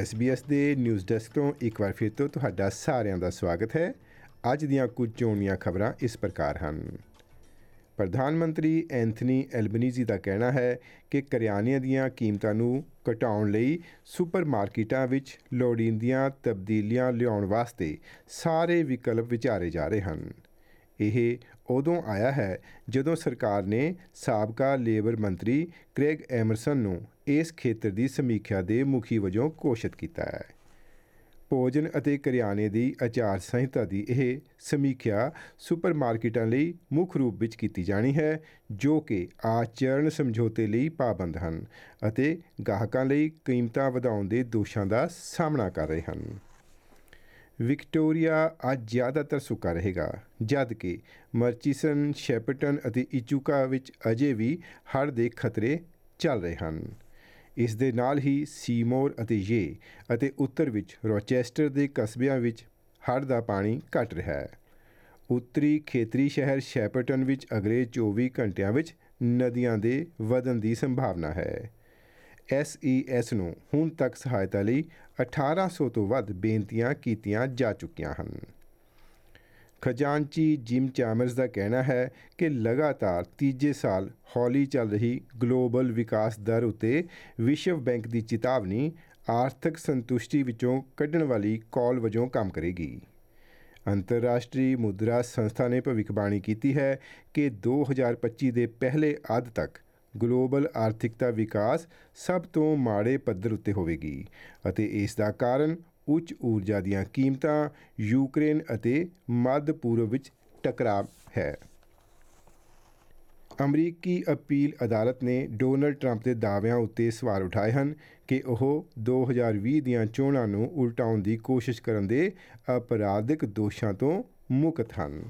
SBS ਦੇ news desk ਤੋਂ ਇੱਕ ਵਾਰ ਫਿਰ ਤੋਂ ਤੁਹਾਡਾ ਸਾਰਿਆਂ ਦਾ ਸਵਾਗਤ ਹੈ। ਅੱਜ ਦੀਆਂ ਕੁਝ ਚੋਣਵੀਆਂ ਖਬਰਾਂ ਇਸ ਪ੍ਰਕਾਰ ਹਨ। ਪ੍ਰਧਾਨ ਮੰਤਰੀ ਐਂਥਨੀ ਐਲਬਨੀਜ਼ੀ ਦਾ ਕਹਿਣਾ ਹੈ ਕਿ ਕਰਿਆਨੇ ਦੀਆਂ ਕੀਮਤਾਂ ਨੂੰ ਘਟਾਉਣ ਲਈ ਸੁਪਰਮਾਰਕੀਟਾਂ ਵਿੱਚ ਲੋੜੀਂਦੀਆਂ ਤਬਦੀਲੀਆਂ ਲਿਆਉਣ ਵਾਸਤੇ ਸਾਰੇ ਵਿਕਲਪ ਵਿਚਾਰੇ ਜਾ ਰਹੇ ਹਨ। ਇਹ ਉਦੋਂ ਆਇਆ ਹੈ ਜਦੋਂ ਸਰਕਾਰ ਨੇ ਸਾਬਕਾ ਲੇਬਰ ਮੰਤਰੀ ਕ੍ਰੈਗ ਐਮਰਸਨ ਨੂੰ ਇਸ ਖੇਤਰ ਦੀ ਸਮੀਖਿਆ ਦੇ ਮੁਖੀ ਵਜੋਂ ਘੋਸ਼ਿਤ ਕੀਤਾ ਹੈ। ਭੋਜਨ ਅਤੇ ਕਰਿਆਨੇ ਦੀ ਆਚਾਰ ਸੰਹਿਤਾ ਦੀ ਇਹ ਸਮੀਖਿਆ ਸੁਪਰਮਾਰਕੀਟਾਂ ਲਈ ਮੁੱਖ ਰੂਪ ਵਿੱਚ ਕੀਤੀ ਜਾਣੀ ਹੈ, ਜੋ ਕਿ ਆਚਰਣ ਸਮਝੌਤੇ ਲਈ ਪਾਬੰਦ ਹਨ ਅਤੇ ਗਾਹਕਾਂ ਲਈ ਕੀਮਤਾਂ ਵਧਾਉਣ ਦੇ ਦੋਸ਼ਾਂ ਦਾ ਸਾਹਮਣਾ ਕਰ ਰਹੇ ਹਨ। ਵਿਕਟੋਰੀਆ ਅੱਜ ਜ਼ਿਆਦਾਤਰ ਸੁੱਕਾ ਰਹੇਗਾ ਜਦ ਕਿ ਮਰਚੀਸਨ ਸ਼ੈਪਰਟਨ ਅਤੇ ਇਚੂਕਾ ਵਿੱਚ ਅਜੇ ਵੀ ਹੜ੍ਹ ਦੇ ਖਤਰੇ ਚੱਲ ਰਹੇ ਹਨ। ਇਸ ਦੇ ਨਾਲ ਹੀ ਸੀਮੋਰ ਅਤੇ ਯੇ ਅਤੇ ਉੱਤਰ ਵਿੱਚ ਰੋਚੈਸਟਰ ਦੇ ਕਸਬਿਆਂ ਵਿੱਚ ਹੜ੍ਹ ਦਾ ਪਾਣੀ ਘਟ ਰਿਹਾ ਹੈ। ਉੱਤਰੀ ਖੇਤਰੀ ਸ਼ਹਿਰ ਸ਼ੈਪਰਟਨ ਵਿੱਚ ਅਗਲੇ 24 ਘੰਟਿਆਂ ਵਿੱਚ ਨਦੀਆਂ ਦੇ ਵਧਣ ਦੀ ਸੰਭਾਵਨਾ ਹੈ। SES ਨੂੰ ਹੁਣ ਤੱਕ ਸਹਾਇਤਾ ਲਈ 1800 ਤੋਂ ਵੱਧ ਬੇਨਤੀਆਂ ਕੀਤੀਆਂ ਜਾ ਚੁੱਕੀਆਂ ਹਨ। ਖਜ਼ਾਨਚੀ ਜਿਮ ਚਾਮਰਸ ਦਾ ਕਹਿਣਾ ਹੈ ਕਿ ਲਗਾਤਾਰ ਤੀਜੇ ਸਾਲ ਹੌਲੀ ਚੱਲ ਰਹੀ ਗਲੋਬਲ ਵਿਕਾਸ ਦਰ ਉਤੇ ਵਿਸ਼ਵ ਬੈਂਕ ਦੀ ਚੇਤਾਵਨੀ ਆਰਥਿਕ ਸੰਤੁਸ਼ਟੀ ਵਿੱਚੋਂ ਕੱਢਣ ਵਾਲੀ ਕਾਲ ਵਜੋਂ ਕੰਮ ਕਰੇਗੀ। ਅੰਤਰਰਾਸ਼ਟਰੀ ਮੁਦਰਾ ਸੰਸਥਾ ਨੇ ਭਵਿੱਖਬਾਣੀ ਕੀਤੀ ਹੈ ਕਿ 2025 ਦੇ ਪਹਿਲੇ ਅੱਧ ਤੱਕ ਗਲੋਬਲ ਆਰਥਿਕਤਾ ਵਿਕਾਸ ਸਭ ਤੋਂ ਮਾੜੇ ਪੱਧਰ ਉੱਤੇ ਹੋਵੇਗੀ ਅਤੇ ਇਸ ਦਾ ਕਾਰਨ ਉੱਚ ਊਰਜਾ ਦੀਆਂ ਕੀਮਤਾਂ, ਯੂਕਰੇਨ ਅਤੇ ਮੱਧ ਪੂਰਬ ਵਿੱਚ ਟਕਰਾਅ ਹੈ। ਅਮਰੀਕੀ ਅਪੀਲ ਅਦਾਲਤ ਨੇ ਡੋਨਲਡ ਟਰੰਪ ਦੇ ਦਾਅਵਿਆਂ ਉੱਤੇ ਸਵਾਲ ਉਠਾਏ ਹਨ ਕਿ ਉਹ 2020 ਦੀਆਂ ਚੋਣਾਂ ਨੂੰ ਉਲਟਾਉਣ ਦੀ ਕੋਸ਼ਿਸ਼ ਕਰਨ ਦੇ ਅਪਰਾਧਿਕ ਦੋਸ਼ਾਂ ਤੋਂ ਮੁਕਤ ਹਨ।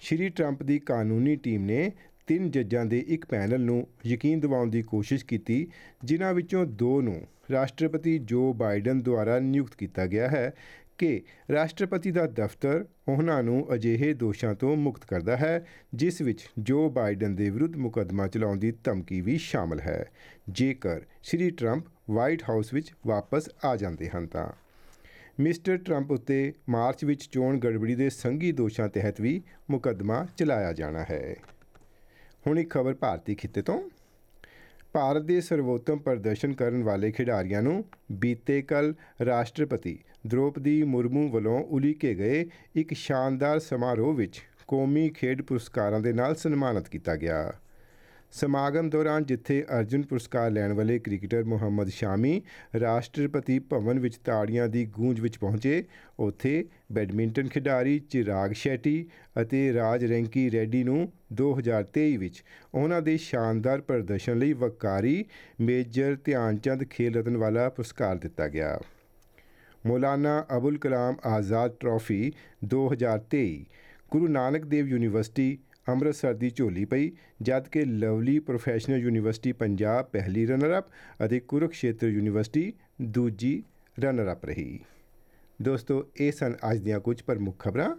ਸ਼੍ਰੀ ਟਰੰਪ ਦੀ ਕਾਨੂੰਨੀ ਟੀਮ ਨੇ ਤਿੰਨ ਜੱਜਾਂ ਦੇ ਇੱਕ ਪੈਨਲ ਨੂੰ ਯਕੀਨ ਦਿਵਾਉਣ ਦੀ ਕੋਸ਼ਿਸ਼ ਕੀਤੀ, ਜਿਨ੍ਹਾਂ ਵਿੱਚੋਂ ਦੋ ਨੂੰ ਰਾਸ਼ਟਰਪਤੀ ਜੋ ਬਾਈਡਨ ਦੁਆਰਾ ਨਿਯੁਕਤ ਕੀਤਾ ਗਿਆ ਹੈ ਕਿ ਰਾਸ਼ਟਰਪਤੀ ਦਾ ਦਫ਼ਤਰ ਉਹਨਾਂ ਨੂੰ ਅਜਿਹੇ ਦੋਸ਼ਾਂ ਤੋਂ ਮੁਕਤ ਕਰਦਾ ਹੈ, ਜਿਸ ਵਿੱਚ ਜੋ ਬਾਈਡਨ ਦੇ ਵਿਰੁੱਧ ਮੁਕੱਦਮਾ ਚਲਾਉਣ ਦੀ ਧਮਕੀ ਵੀ ਸ਼ਾਮਲ ਹੈ। ਜੇਕਰ ਸ਼੍ਰੀ ਟਰੰਪ ਵਾਈਟ ਹਾਊਸ ਵਿੱਚ ਵਾਪਸ ਆ ਜਾਂਦੇ ਹਨ ਤਾਂ ਮਿਸਟਰ ਟਰੰਪ ਉੱਤੇ ਮਾਰਚ ਵਿੱਚ ਚੋਣ ਗੜਬੜੀ ਦੇ ਸੰਘੀ ਦੋਸ਼ਾਂ ਤਹਿਤ ਵੀ ਮੁਕੱਦਮਾ ਚਲਾਇਆ ਜਾਣਾ ਹੈ। ਹੁਣ ਇੱਕ ਖਬਰ ਭਾਰਤੀ ਖਿੱਤੇ ਤੋਂ। ਭਾਰਤ ਦੇ ਸਰਵੋਤਮ ਪ੍ਰਦਰਸ਼ਨ ਕਰਨ ਵਾਲੇ ਖਿਡਾਰੀਆਂ ਨੂੰ ਬੀਤੇ ਕੱਲ ਰਾਸ਼ਟਰਪਤੀ ਦ੍ਰੋਪਦੀ ਮੁਰਮੂ ਵੱਲੋਂ ਉਲੀਕੇ ਗਏ ਇੱਕ ਸ਼ਾਨਦਾਰ ਸਮਾਰੋਹ ਵਿੱਚ ਕੌਮੀ ਖੇਡ ਪੁਰਸਕਾਰਾਂ ਦੇ ਨਾਲ ਸਨਮਾਨਿਤ ਕੀਤਾ ਗਿਆ। ਸਮਾਗਮ ਦੌਰਾਨ ਜਿੱਥੇ ਅਰਜੁਨ ਪੁਰਸਕਾਰ ਲੈਣ ਵਾਲੇ ਕ੍ਰਿਕਟਰ ਮੁਹੰਮਦ ਸ਼ਾਮੀ ਰਾਸ਼ਟਰਪਤੀ ਭਵਨ ਵਿੱਚ ਤਾੜੀਆਂ ਦੀ ਗੂੰਜ ਵਿੱਚ ਪਹੁੰਚੇ। ਉੱਥੇ ਬੈਡਮਿੰਟਨ ਖਿਡਾਰੀ ਚਿਰਾਗ ਸ਼ੈਟੀ ਅਤੇ ਰਾਜ ਰੈਂਕੀ ਰੈਡੀ ਨੂੰ 2023 ਵਿੱਚ ਉਹਨਾਂ ਦੇ ਸ਼ਾਨਦਾਰ ਪ੍ਰਦਰਸ਼ਨ ਲਈ ਵਕਾਰੀ ਮੇਜਰ ਧਿਆਨਚੰਦ ਖੇਲ ਰਤਨ ਵਾਲਾ ਪੁਰਸਕਾਰ ਦਿੱਤਾ ਗਿਆ। ਮੌਲਾਨਾ ਅਬੁਲ ਕਲਾਮ ਆਜ਼ਾਦ ਟਰਾਫੀ 2023 ਗੁਰੂ ਨਾਨਕ ਦੇਵ ਯੂਨੀਵਰਸਿਟੀ ਅੰਮ੍ਰਿਤਸਰ ਦੀ ਝੋਲੀ ਪਈ, ਜਦ ਕਿ ਲਵਲੀ ਪ੍ਰੋਫੈਸ਼ਨਲ ਯੂਨੀਵਰਸਿਟੀ ਪੰਜਾਬ ਪਹਿਲੀ ਰਨਰ ਅਪ ਅਤੇ ਕੁਰੂਕਸ਼ੇਤਰ ਯੂਨੀਵਰਸਿਟੀ ਦੂਜੀ ਰਨਰ ਅਪ ਰਹੀ। ਦੋਸਤੋ, ਇਹ ਸਨ ਅੱਜ ਦੀਆਂ ਕੁਝ ਪ੍ਰਮੁੱਖ ਖਬਰਾਂ।